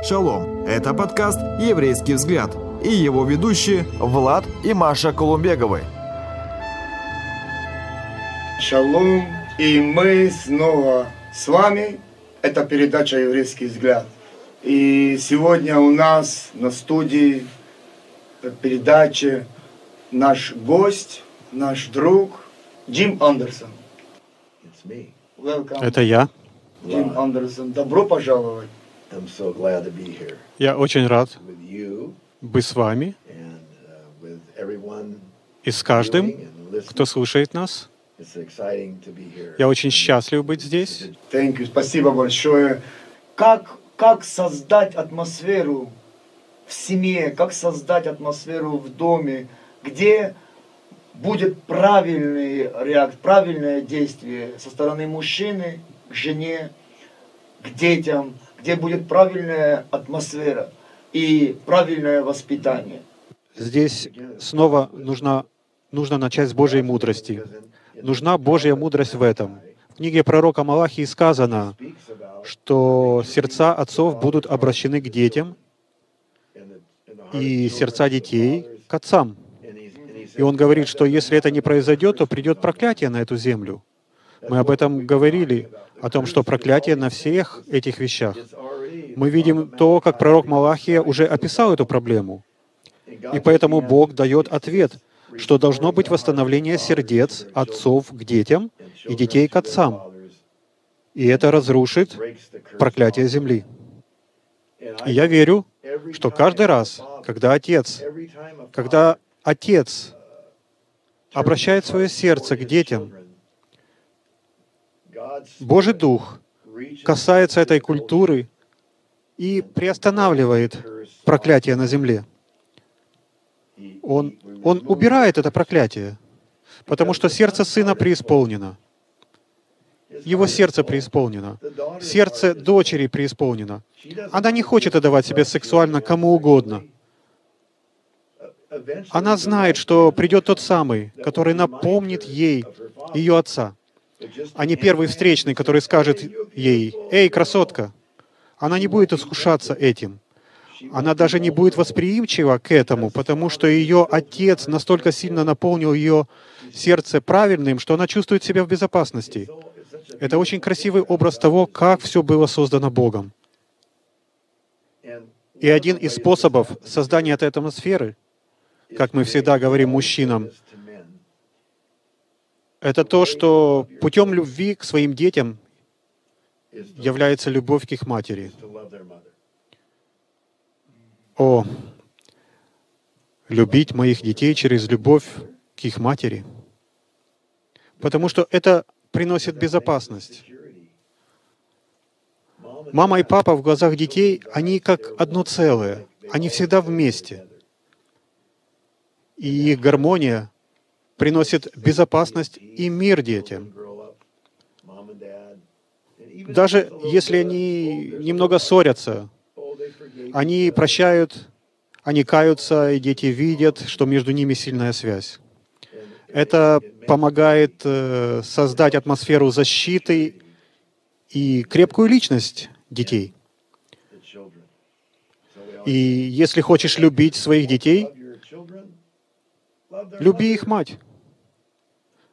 Шалом! Это подкаст «Еврейский взгляд» и его ведущие Влад и Маша Колумбеговы. Шалом! И мы снова с вами. Это передача «Еврейский взгляд». И сегодня у нас на студии передачи наш гость, наш друг Джим Андерсон. Welcome, Это я. Джим Андерсон. Добро пожаловать. I'm so glad to be here Я очень рад быть с вами uh, и с каждым, кто слушает нас. Я очень счастлив быть здесь. Thank you. Спасибо большое. Как, как создать атмосферу в семье, как создать атмосферу в доме, где будет правильный реакт, правильное действие со стороны мужчины к жене, к детям, где будет правильная атмосфера и правильное воспитание. Здесь снова нужно, нужно начать с Божьей мудрости. Нужна Божья мудрость в этом. В книге пророка Малахии сказано, что сердца отцов будут обращены к детям, и сердца детей к отцам. И он говорит, что если это не произойдет, то придет проклятие на эту землю. Мы об этом говорили, о том, что проклятие на всех этих вещах. Мы видим то, как пророк Малахия уже описал эту проблему. И поэтому Бог дает ответ, что должно быть восстановление сердец отцов к детям и детей к отцам. И это разрушит проклятие земли. И я верю, что каждый раз, когда отец, когда отец обращает свое сердце к детям, Божий Дух касается этой культуры и приостанавливает проклятие на земле. Он, он убирает это проклятие, потому что сердце сына преисполнено. Его сердце преисполнено. Сердце дочери преисполнено. Она не хочет отдавать себя сексуально кому угодно. Она знает, что придет тот самый, который напомнит ей ее отца, а не первый встречный, который скажет ей, «Эй, красотка!» Она не будет искушаться этим. Она даже не будет восприимчива к этому, потому что ее отец настолько сильно наполнил ее сердце правильным, что она чувствует себя в безопасности. Это очень красивый образ того, как все было создано Богом. И один из способов создания этой атмосферы, как мы всегда говорим мужчинам, это то, что путем любви к своим детям является любовь к их матери. О, любить моих детей через любовь к их матери. Потому что это приносит безопасность. Мама и папа в глазах детей, они как одно целое. Они всегда вместе. И их гармония приносит безопасность и мир детям. Даже если они немного ссорятся, они прощают, они каются, и дети видят, что между ними сильная связь. Это помогает э, создать атмосферу защиты и крепкую личность детей. И если хочешь любить своих детей, люби их мать.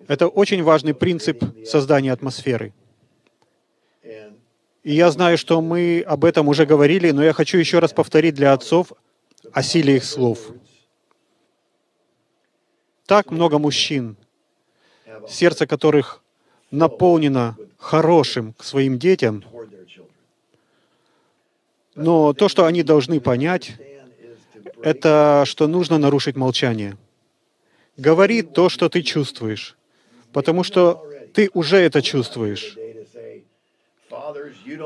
Это очень важный принцип создания атмосферы. И я знаю, что мы об этом уже говорили, но я хочу еще раз повторить для отцов о силе их слов. Так много мужчин, сердце которых наполнено хорошим к своим детям, но то, что они должны понять, это что нужно нарушить молчание. Говори то, что ты чувствуешь, потому что ты уже это чувствуешь.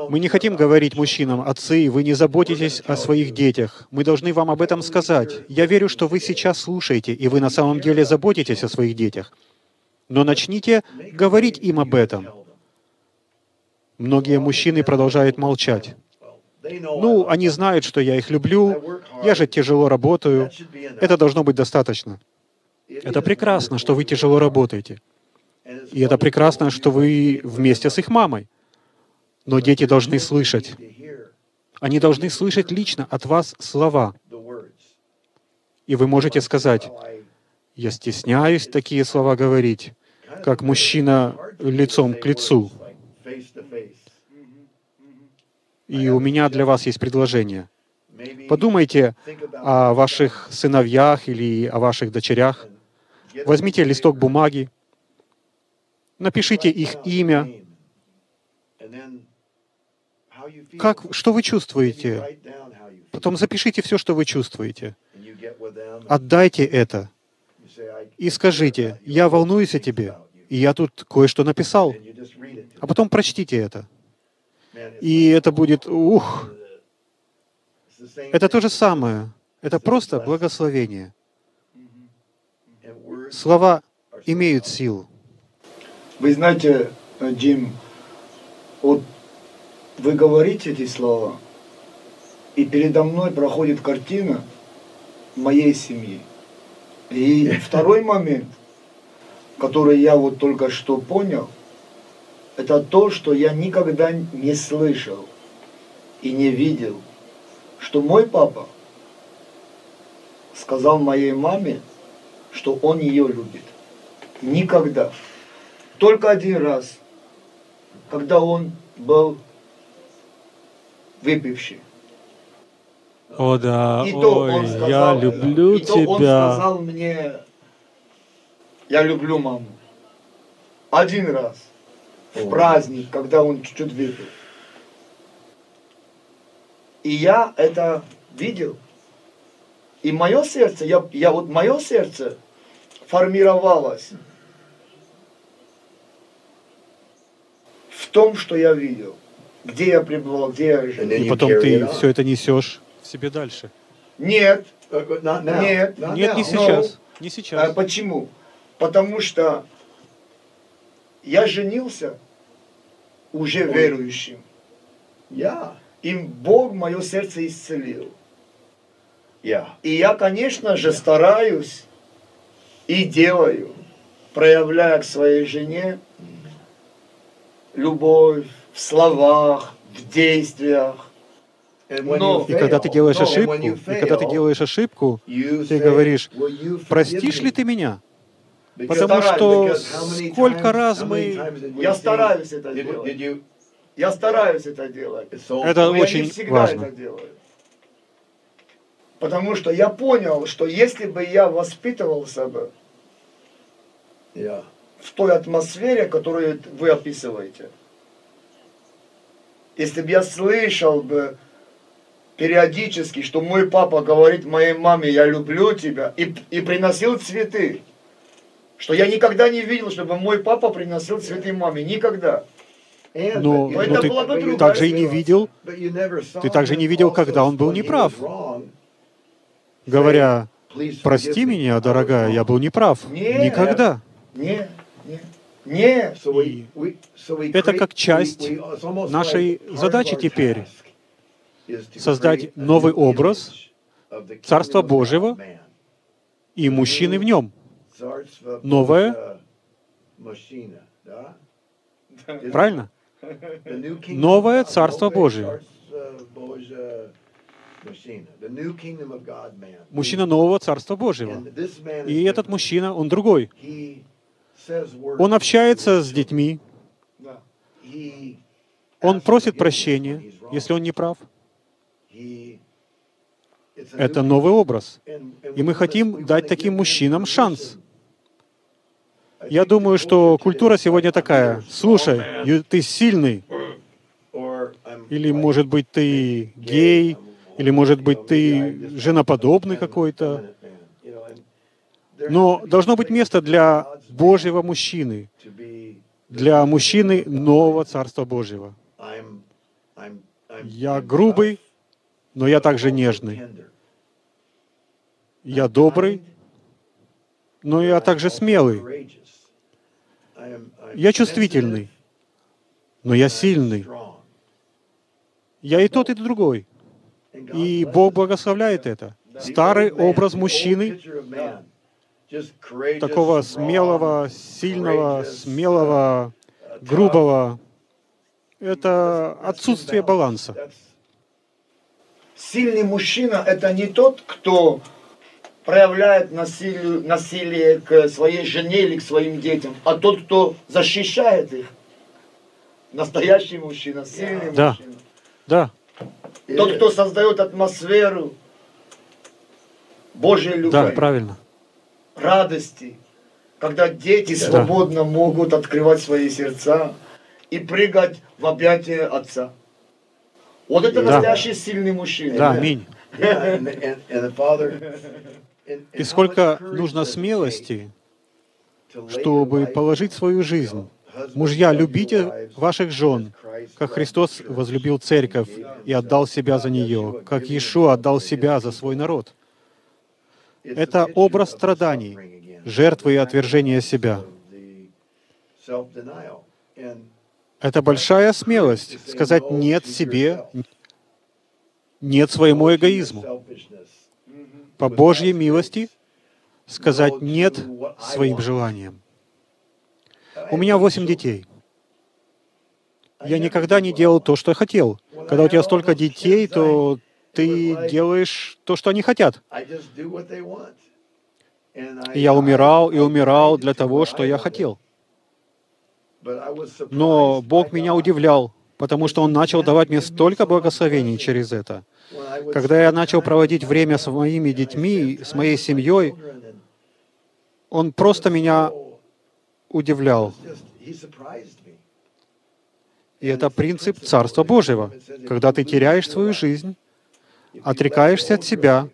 Мы не хотим говорить мужчинам, отцы, вы не заботитесь о своих детях. Мы должны вам об этом сказать. Я верю, что вы сейчас слушаете, и вы на самом деле заботитесь о своих детях. Но начните говорить им об этом. Многие мужчины продолжают молчать. Ну, они знают, что я их люблю, я же тяжело работаю. Это должно быть достаточно. Это прекрасно, что вы тяжело работаете. И это прекрасно, что вы вместе с их мамой. Но дети должны слышать. Они должны слышать лично от вас слова. И вы можете сказать, я стесняюсь такие слова говорить, как мужчина лицом к лицу. И у меня для вас есть предложение. Подумайте о ваших сыновьях или о ваших дочерях. Возьмите листок бумаги, напишите их имя, you feel. как, что вы чувствуете. Потом запишите все, что вы чувствуете. Отдайте это и скажите, я волнуюсь о тебе, и я тут кое-что написал. А потом прочтите это. И это будет, ух, это то же самое. Это просто благословение. Words Слова имеют силу. Вы знаете, э, Джим, вот вы говорите эти слова, и передо мной проходит картина моей семьи. И второй момент, который я вот только что понял, это то, что я никогда не слышал и не видел, что мой папа сказал моей маме, что он ее любит. Никогда. Только один раз, когда он был выпивший. О да, И то он сказал, и то он сказал мне, я люблю маму. Один раз. В О. праздник, когда он чуть-чуть выпил. И я это видел. И мое сердце, я, я вот мое сердце формировалось том, что я видел. Где я пребывал, где я жил. И потом ты все это несешь в себе дальше. Нет, not now. Нет. Нет, не сейчас. Не А сейчас. почему? Потому что я женился уже Ой. верующим. Yeah. И Бог мое сердце исцелил. Yeah. И я, конечно же, стараюсь и делаю, проявляя к своей жене любовь в словах, в действиях. Но- И когда ты делаешь ошибку, и когда ты делаешь ошибку, ты говоришь, "Will you forgive простишь ли me?" ты меня? Потому что сколько раз мы... Я стараюсь это делать. Я стараюсь это делать. Это очень важно. это делаю. Потому что я понял, что если бы я воспитывался бы Yeah. В той атмосфере, которую вы описываете, если бы я слышал бы периодически, что мой папа говорит моей маме, я люблю тебя, и, и приносил цветы, что я никогда не видел, чтобы мой папа приносил цветы маме, никогда. Но, Но это ты была бы другая также и не видел, ты также не видел, когда он был неправ. говоря, "Please прости меня, дорогая, я wrong." был неправ. Нет. Никогда. Не, не, не. So we- И это как часть нашей задачи теперь создать новый образ Царства Божьего и мужчины в нем. Новое. Да? Правильно? Новое. Царство Божие. Мужчина. Нового Царства Божьего. И этот мужчина, он другой. Он общается с детьми, он просит прощения, если он не прав. Это новый образ. И мы хотим дать таким мужчинам шанс. Я думаю, что культура сегодня такая. "I'm a Слушай, strong man", ю- ты сильный, or "I'm или, может быть, ты гей, или, может быть, ты женоподобный какой-то. Но должно быть место для Божьего мужчины, для мужчины нового Царства Божьего. Я грубый, но я также нежный. Я добрый, но я также смелый. Я чувствительный, но я сильный. Я и тот, и другой. И Бог благословляет это. Старый образ мужчины, такого смелого, сильного, смелого, грубого, это отсутствие баланса. сильный мужчина это не тот, кто проявляет насилие, насилие к своей жене или к своим детям, а тот, кто защищает их. Настоящий мужчина, сильный Да. мужчина. Да, Тот, кто создает атмосферу Божьей любви, да, правильно. Радости, когда дети свободно могут открывать свои сердца и прыгать в объятия отца. Вот это Да. настоящий сильный мужчина. Да, аминь. И сколько нужно смелости, чтобы положить свою жизнь. Мужья, любите ваших жен, как Христос возлюбил церковь и отдал себя за нее, как Иешуа отдал себя за свой народ. Это образ страданий, жертвы и отвержения себя. Это большая смелость сказать «нет» себе, «нет» своему эгоизму. По Божьей милости сказать «нет» своим желаниям. У меня восемь детей. Я никогда не делал то, что я хотел. Когда у тебя столько детей, то ты делаешь то, что они хотят. И я умирал и умирал для того, что я хотел. Но Бог меня удивлял, потому что Он начал давать мне столько благословений через это. Когда я начал проводить время с моими детьми, с моей семьей, Он просто меня удивлял. И это принцип Царства Божьего. Когда ты теряешь свою жизнь, отрекаешься от себя,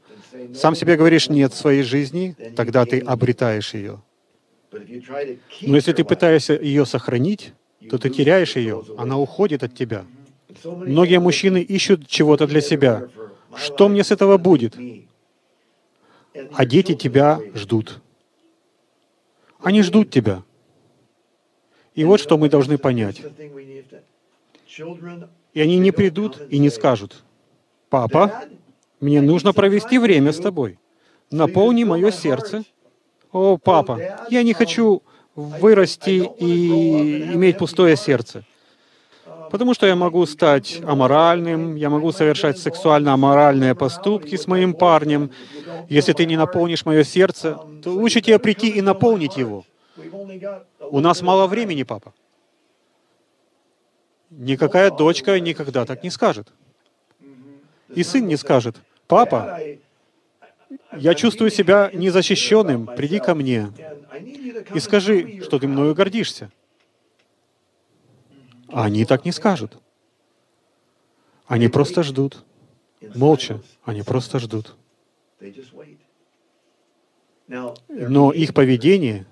сам себе говоришь «нет» своей жизни, тогда ты обретаешь ее. Но если ты пытаешься ее сохранить, то ты теряешь ее, она уходит от тебя. Многие мужчины ищут чего-то для себя. Что мне с этого будет? А дети тебя ждут. Они ждут тебя. И вот что мы должны понять. И они не придут и не скажут, «Папа, мне нужно провести время с тобой. Наполни мое сердце». «О, папа, я не хочу вырасти и иметь пустое сердце, потому что я могу стать аморальным, я могу совершать сексуально аморальные поступки с моим парнем. Если ты не наполнишь мое сердце, то лучше тебе прийти и наполнить его. У нас мало времени, папа. Никакая дочка никогда так не скажет. И сын не скажет, «Папа, я чувствую себя незащищенным, приди ко мне и скажи, что ты мною гордишься». А они так не скажут. Они просто ждут. Молча. Они просто ждут. Но их поведение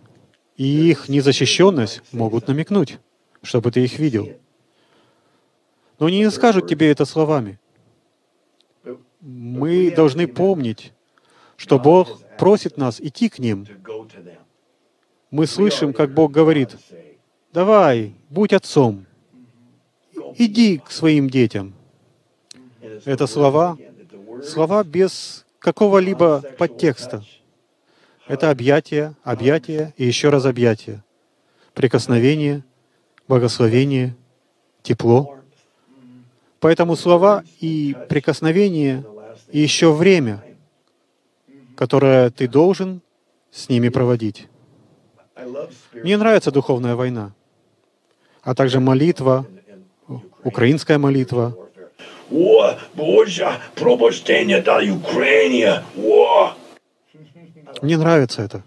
и их незащищенность могут намекнуть, чтобы ты их видел. Но они не скажут тебе это словами. Мы должны помнить, что Бог просит нас идти к ним. Мы слышим, как Бог говорит, «Давай, будь отцом, иди к своим детям». Это слова, слова без какого-либо подтекста. Это объятие, объятие и еще раз объятие. Прикосновение, благословение, тепло. Поэтому слова и прикосновение, и еще время, которое ты должен с ними проводить. Мне нравится духовная война, а также молитва, украинская молитва. О, Боже, пробуждение до Украины! О! Мне нравится это.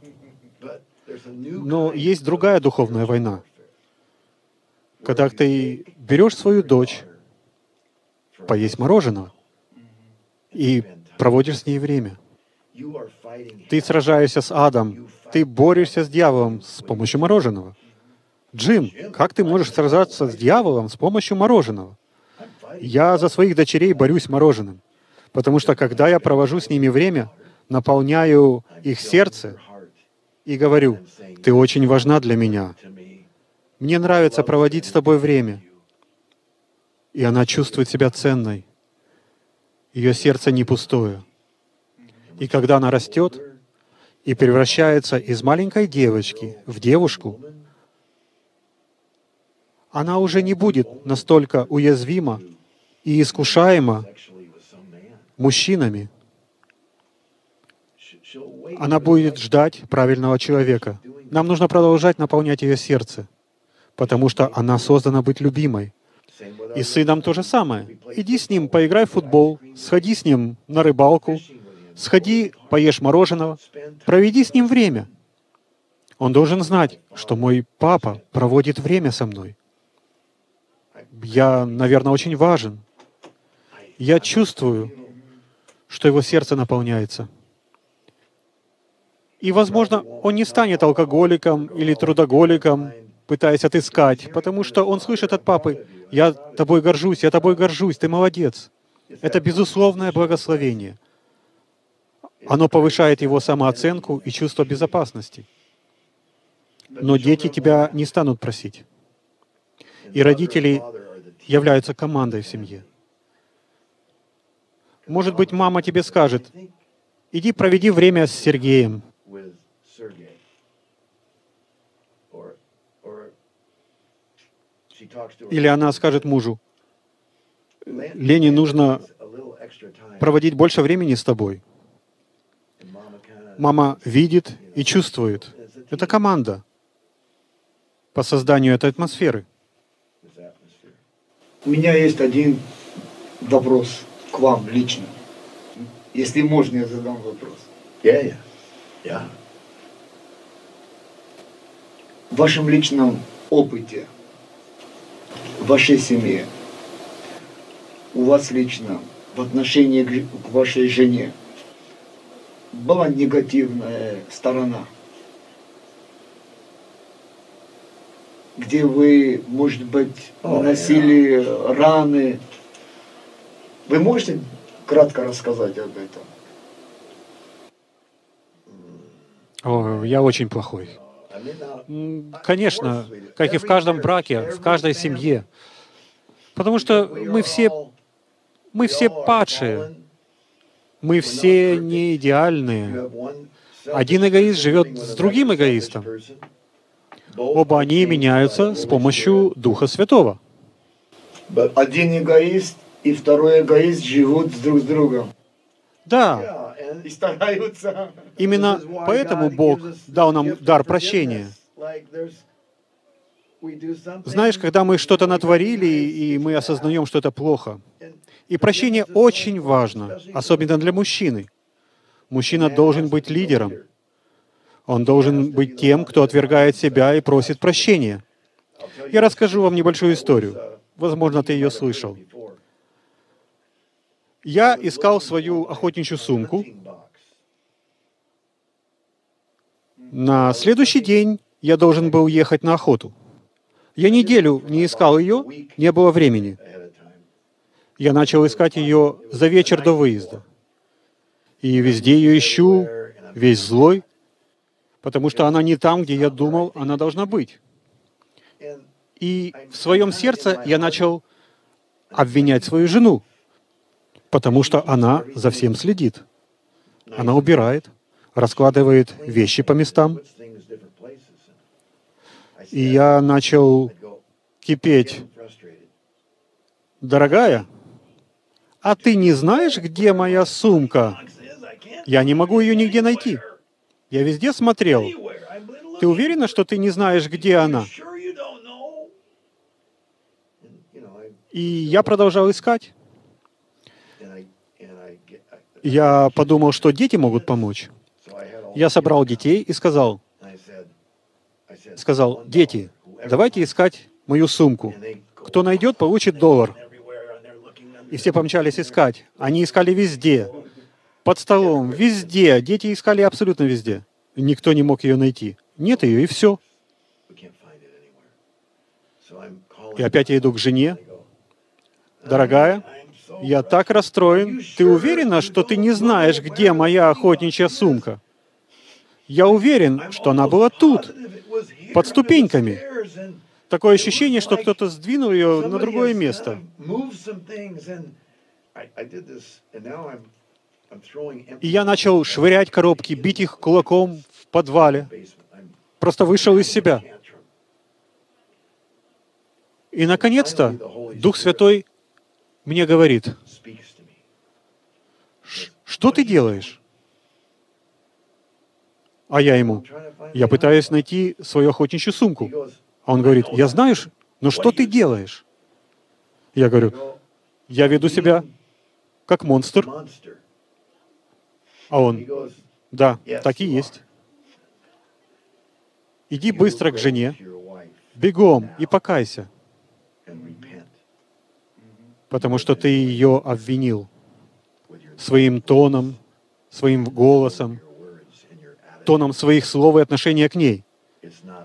Но есть другая духовная война, когда ты берешь свою дочь, поесть мороженого, и проводишь с ней время. Ты сражаешься с адом, ты борешься с дьяволом с помощью мороженого. Джим, как ты можешь сражаться с дьяволом с помощью мороженого? Я за своих дочерей борюсь мороженым, потому что когда я провожу с ними время, наполняю их сердце и говорю, ты очень важна для меня. Мне нравится проводить с тобой время. И она чувствует себя ценной. Ее сердце не пустое. И когда она растет и превращается из маленькой девочки в девушку, она уже не будет настолько уязвима и искушаема мужчинами, она будет ждать правильного человека. Нам нужно продолжать наполнять ее сердце, потому что она создана быть любимой. И с сыном то же самое. Иди с ним, поиграй в футбол, сходи с ним на рыбалку, сходи, поешь мороженого, проведи с ним время. Он должен знать, что мой папа проводит время со мной. Я, наверное, очень важен. Я чувствую, что его сердце наполняется. И, возможно, он не станет алкоголиком или трудоголиком, пытаясь отыскать, потому что он слышит от папы, «Я тобой горжусь, я тобой горжусь, ты молодец». Это безусловное благословение. Оно повышает его самооценку и чувство безопасности. Но дети тебя не станут просить. И родители являются командой в семье. Может быть, мама тебе скажет, иди проведи время с Сергеем. Или она скажет мужу, Лене нужно проводить больше времени с тобой. Мама видит и чувствует. Это команда по созданию этой атмосферы. У меня есть один вопрос к вам лично. Если можно, я задам вопрос. Yeah, yeah. Yeah. В вашем личном опыте, в вашей семье, у вас лично в отношении к вашей жене была негативная сторона, где вы, может быть, наносили раны. Вы можете кратко рассказать об этом? О, я очень плохой. Конечно, как и в каждом браке, в каждой семье. Потому что мы все, мы все падшие, мы все не идеальные. Один эгоист живет с другим эгоистом. Оба они меняются с помощью Духа Святого. Один эгоист и второй эгоист живут друг с другом. Да, И стараются. именно поэтому Бог дал нам дар прощения. Знаешь, когда мы что-то натворили, и мы осознаем, что это плохо. И прощение очень важно, особенно для мужчины. Мужчина должен быть лидером. Он должен быть тем, кто отвергает себя и просит прощения. Я расскажу вам небольшую историю. Uh, Возможно, ты ее слышал. Я искал свою охотничью сумку. На следующий день я должен был ехать на охоту. Я неделю не искал ее, не было времени. Я начал искать ее за вечер до выезда. И везде ее ищу, весь злой, потому что она не там, где я думал, она должна быть. И в своем сердце я начал обвинять свою жену, потому что она за всем следит. Она убирает, раскладывает вещи по местам. И я начал кипеть. Дорогая, а ты не знаешь, где моя сумка? Я не могу ее нигде найти. Я везде смотрел. Ты уверена, что ты не знаешь, где она? И я продолжал искать. Я подумал, что дети могут помочь. Я собрал детей и сказал, сказал, дети, давайте искать мою сумку. it." And they go Кто найдет, получит доллар. И все помчались искать. Они искали везде. Под столом, везде. Дети искали абсолютно везде. Никто не мог ее найти. Нет ее, и все. И опять я иду к жене. Дорогая, я так расстроен. Ты уверена, что ты не знаешь, где моя охотничья сумка? Я уверен, что она была тут. под ступеньками. Такое ощущение, что кто-то сдвинул ее на другое место. И я начал швырять коробки, бить их кулаком в подвале. Просто вышел из себя. И, наконец-то, Дух Святой мне говорит, что ты делаешь? А я ему, я пытаюсь найти свою охотничью сумку. А он говорит, я знаешь, но что ты делаешь? Я говорю, "Go, я веду себя как монстр. А он, да, так и есть. Иди "You быстро к жене, бегом и покайся, потому что ты ее обвинил своим тоном, своим голосом, тоном своих слов и отношения к ней.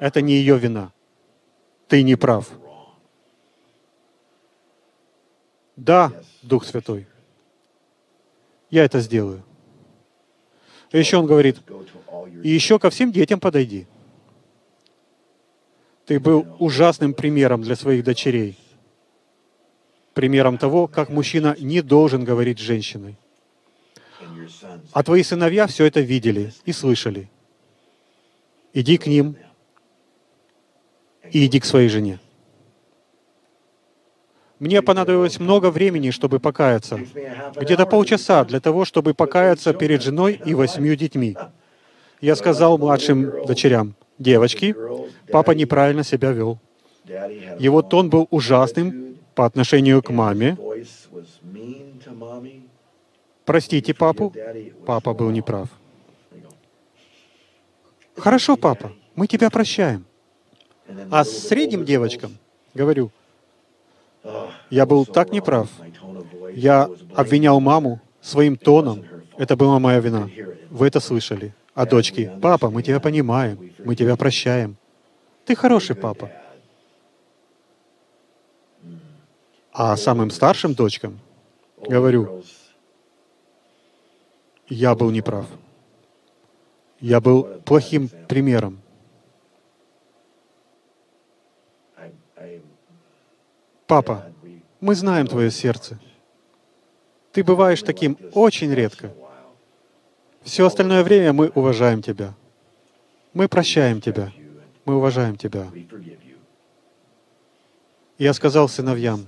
Это не ее вина. Ты не прав. Да, Дух Святой, я это сделаю. И еще он говорит, и еще ко всем детям подойди. Ты был ужасным примером для своих дочерей. Примером того, как мужчина не должен говорить с женщиной. А твои сыновья все это видели и слышали. Иди к ним и иди к своей жене. Мне понадобилось много времени, чтобы покаяться. Где-то полчаса для того, чтобы покаяться перед женой и восьмью детьми. Я сказал младшим дочерям, девочки, папа неправильно себя вел. Его тон был ужасным по отношению к маме. Простите папу, папа был неправ. Хорошо, папа, мы тебя прощаем. А с средним девочкам говорю, girls, "Oh, я был так неправ. Я обвинял маму своим тоном. Это была моя вина. Вы это слышали. А дочки, папа, мы тебя понимаем, мы тебя прощаем. Ты хороший папа. А самым старшим дочкам говорю, я был неправ. Я был плохим примером. Папа, мы знаем твое сердце. Ты бываешь таким очень редко. Все остальное время мы уважаем тебя. Мы прощаем тебя. Мы уважаем тебя. Я сказал сыновьям,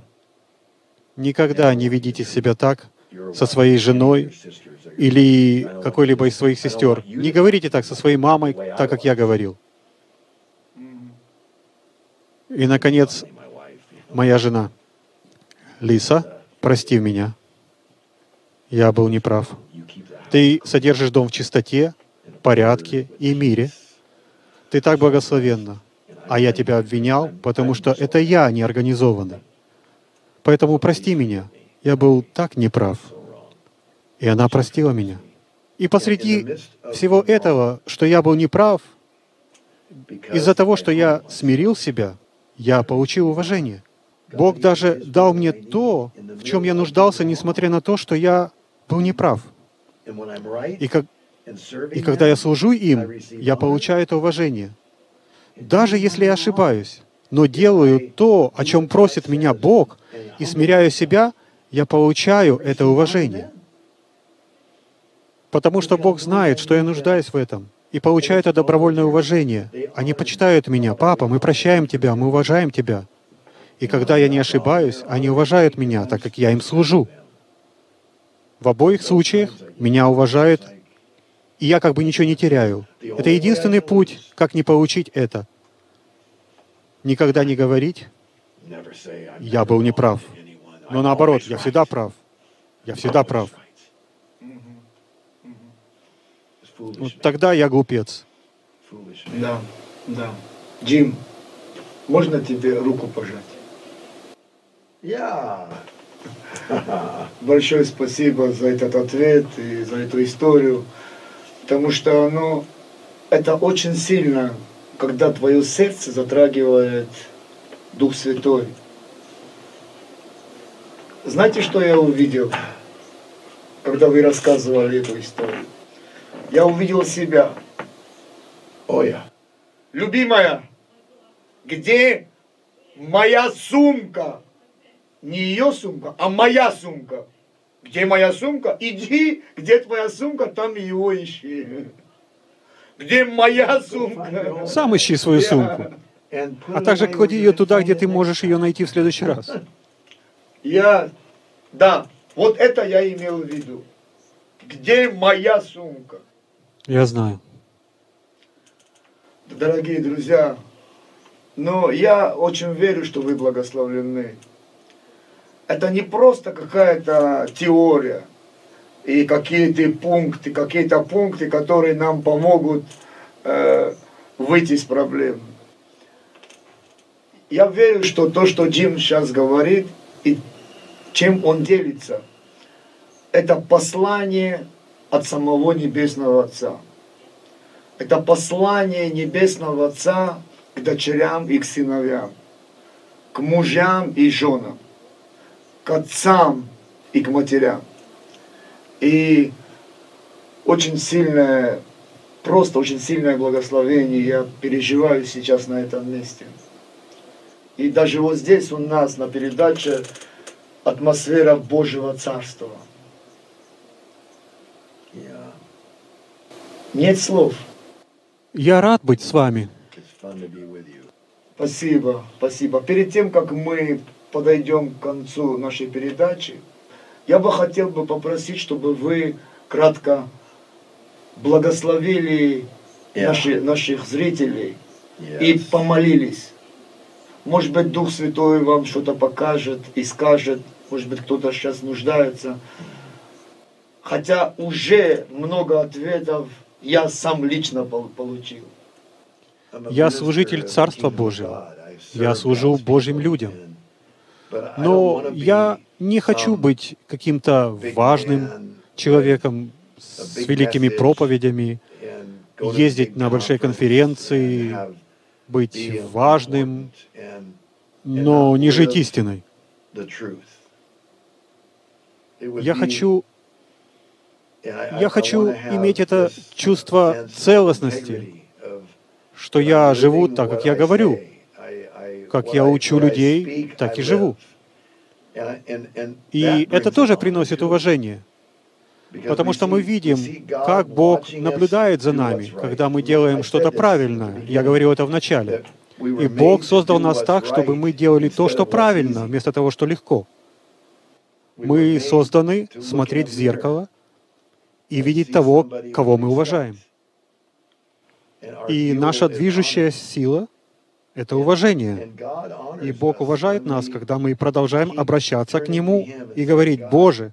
никогда не ведите себя так со своей женой или какой-либо из своих сестер. Не говорите так со своей мамой, так как я говорил. И, наконец, моя жена. Лиса, прости меня. Я был неправ. Ты содержишь дом в чистоте, порядке и мире. Ты так благословенна. А я тебя обвинял, потому что это я неорганизованный. Поэтому прости меня. Я был так неправ. И она простила меня. И посреди всего этого, что я был неправ, из-за того, что я смирил себя, я получил уважение. Бог даже дал мне то, в чем я нуждался, несмотря на то, что я был неправ. И, как, и когда я служу им, я получаю это уважение. Даже если я ошибаюсь, но делаю то, о чем просит меня Бог, и смиряю себя, я получаю это уважение. Потому что Бог знает, что я нуждаюсь в этом, и получаю это добровольное уважение. Они почитают меня. «Папа, мы прощаем тебя, мы уважаем тебя». И когда я не ошибаюсь, они уважают меня, так как я им служу. В обоих случаях меня уважают, и я как бы ничего не теряю. Это единственный путь, как не получить это. Никогда не говорить, я был неправ. Но наоборот, я всегда прав. Я всегда прав. Foolish. Ну, тогда я глупец. Да, да. Джим, можно тебе руку пожать? Yeah. Большое спасибо за этот ответ и за эту историю, потому что ну, это очень сильно, когда твое сердце затрагивает Дух Святой. Знаете, что я увидел, когда вы рассказывали эту историю? Я увидел себя. Yeah. Любимая, где моя сумка? Не ее сумка, а моя сумка. Где моя сумка? Иди, где твоя сумка, там его ищи. Где моя сумка? Сам ищи свою сумку. А также клади ее туда, где ты можешь ее найти в следующий раз. Я, да, вот это я имел в виду. где моя сумка? Я знаю. Дорогие друзья, но я очень верю, что вы благословлены. Это не просто какая-то теория и какие-то пункты, какие-то пункты, которые нам помогут э, выйти из проблем. Я верю, что то, что Джим сейчас говорит, и чем он делится, это послание от самого Небесного Отца. Это послание Небесного Отца к дочерям и к сыновьям, к мужьям и женам, к отцам и к матерям. И очень сильное, просто очень сильное благословение я переживаю сейчас на этом месте. И даже вот здесь у нас на передаче атмосфера Божьего Царства. Нет слов. Я рад быть с вами. Спасибо, спасибо. Перед тем, как мы подойдем к концу нашей передачи, я бы хотел бы попросить, чтобы вы кратко благословили Yeah. наши, наших зрителей и Yes. помолились. Может быть, Дух Святой вам что-то покажет и скажет. Может быть, кто-то сейчас нуждается. Хотя уже много ответов я сам лично пол- получил. Я служитель Царства Божьего. Я служу Божьим людям. Но я не хочу быть каким-то важным человеком с великими проповедями, ездить на большие конференции, быть важным, но не жить истиной. Я хочу, я хочу иметь это чувство целостности, что я живу так, как я говорю, как я учу людей, так и живу. И это тоже приносит уважение, потому что мы видим, как Бог наблюдает за нами, когда мы делаем что-то правильно. Я говорил это в начале. И Бог создал нас так, чтобы мы делали то, что правильно, вместо того, что легко. Мы созданы смотреть в зеркало и видеть того, кого мы уважаем. И наша движущая сила — это уважение. И Бог уважает нас, когда мы продолжаем обращаться к Нему и говорить, "God, «Боже,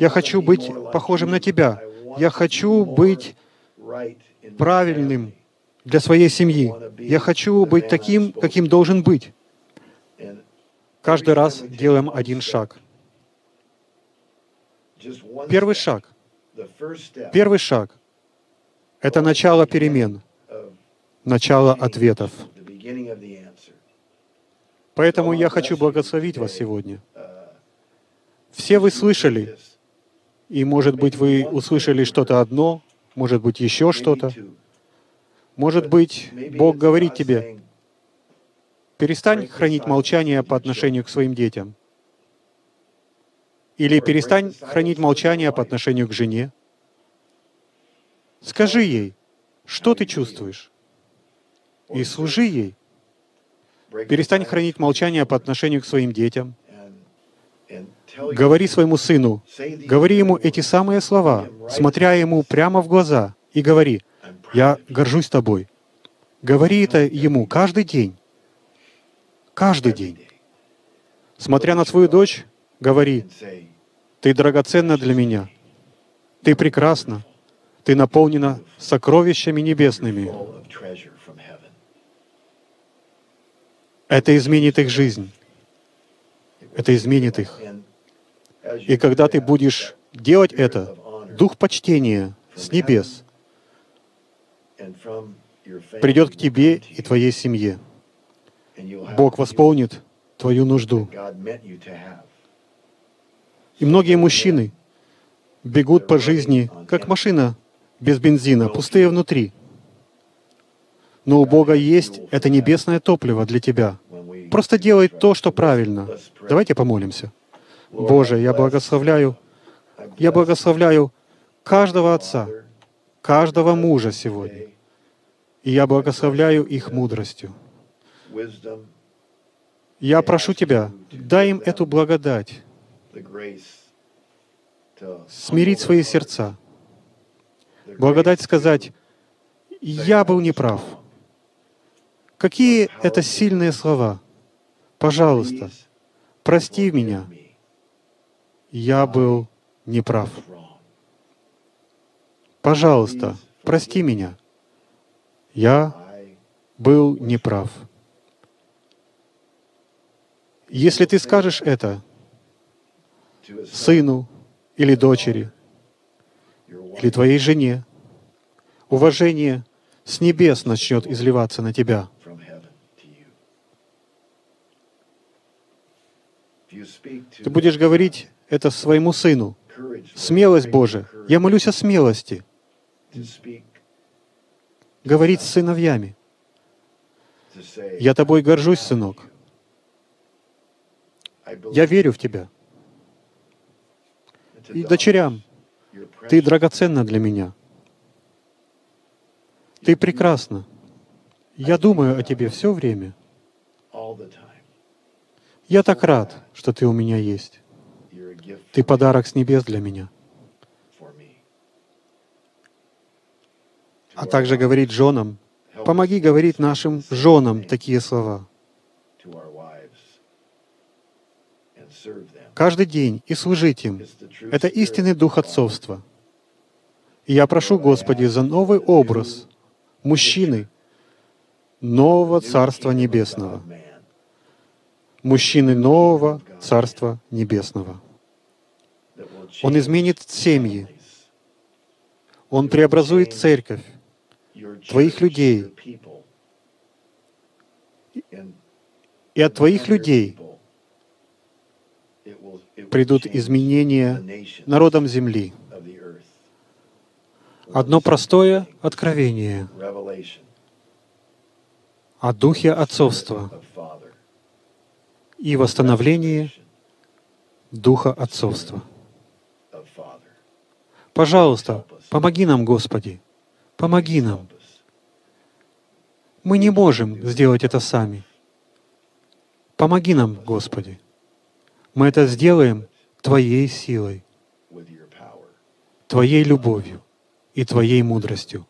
я хочу быть похожим на Тебя. Я хочу быть правильным family." для своей семьи. Я хочу быть таким, каким должен быть». Каждый раз делаем один шаг. Первый шаг. Первый шаг — это начало перемен, начало ответов. Поэтому я хочу благословить вас сегодня. Uh, Все вы слышали, и, может быть, вы услышали что-то одно, может быть, еще что-то. Может быть, Бог говорит тебе, перестань хранить молчание по отношению к своим детям. Или перестань хранить молчание по отношению к жене. Скажи ей, что ты чувствуешь, и служи ей. "Break the Перестань хранить молчание по отношению к своим детям. Говори своему сыну, говори ему эти самые слова, смотря ему прямо в глаза, и говори, «Я горжусь тобой». Говори это ему каждый день. Каждый день. day." Смотря на свою дочь, говори, «Ты драгоценна для меня. Ты прекрасна. Ты наполнена сокровищами небесными». Это изменит их жизнь. Это изменит их. И когда ты будешь делать это, дух почтения с небес придет к тебе и твоей семье. Бог восполнит твою нужду. И многие мужчины бегут по жизни, как машина без бензина, пустые внутри. Но у Бога есть это небесное топливо для тебя. Просто делай то, что правильно. Давайте помолимся. Боже, я благословляю, я благословляю каждого отца, каждого мужа сегодня. И я благословляю их мудростью. Я прошу Тебя, дай им эту благодать, смирить свои сердца, Благодать сказать, я был неправ. Какие это сильные слова. Пожалуйста, прости меня. Я был неправ. Пожалуйста, прости меня. Я был неправ. Если ты скажешь это сыну или дочери, или твоей жене, уважение с небес начнет изливаться на тебя. Ты будешь говорить это своему сыну. Смелость Божия. Я молюсь о смелости. Говорить с сыновьями. Я тобой горжусь, сынок. Я верю в тебя. И дочерям, ты драгоценна для меня. Ты прекрасна. Я думаю о тебе все время. Я так рад, что ты у меня есть. Ты подарок с небес для меня. А также говорить женам, помоги говорить нашим женам такие слова. Каждый день и служить им. Это истинный дух отцовства. И я прошу, Господи, за новый образ мужчины нового Царства Небесного. Мужчины нового Царства Небесного. Он изменит семьи. Он преобразует церковь. Твоих людей. И от твоих людей придут изменения народам земли. Одно простое откровение о духе отцовства. И восстановлении духа отцовства. Пожалуйста, помоги нам, Господи. Помоги нам. Мы не можем сделать это сами. Помоги нам, Господи. Мы это сделаем Твоей силой. Твоей любовью и Твоей мудростью.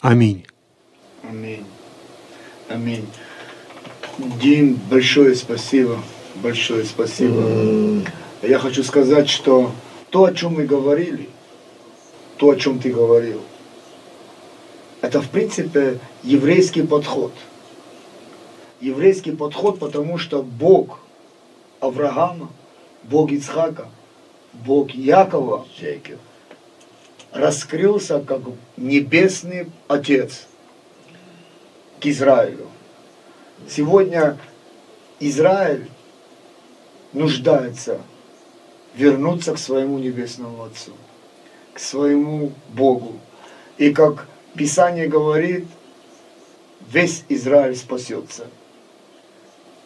Аминь. Аминь. Аминь. Дим, большое спасибо. Большое спасибо. Я хочу сказать, что то, о чем мы говорили, то, о чем ты говорил, это, в принципе, еврейский подход. Еврейский подход, потому что Бог Авраама, Бог Ицхака, Бог Якова раскрылся как небесный Отец к Израилю. Сегодня Израиль нуждается вернуться к своему небесному Отцу, к своему Богу. И как Писание говорит, весь Израиль спасется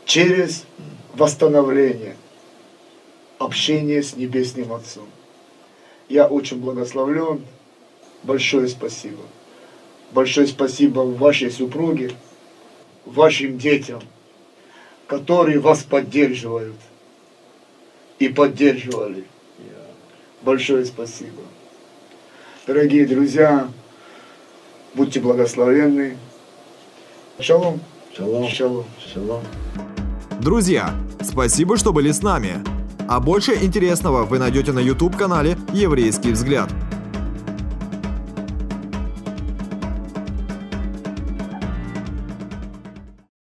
через восстановление общения с Небесным Отцом. Я очень благословлен. Большое спасибо. Большое спасибо вашей супруге, вашим детям, которые вас поддерживают и поддерживали. Большое спасибо. Дорогие друзья, будьте благословенны. Шалом. Shalom. Шалом. Shalom. Друзья, спасибо, что были с нами. А больше интересного вы найдете на YouTube-канале «Еврейский взгляд».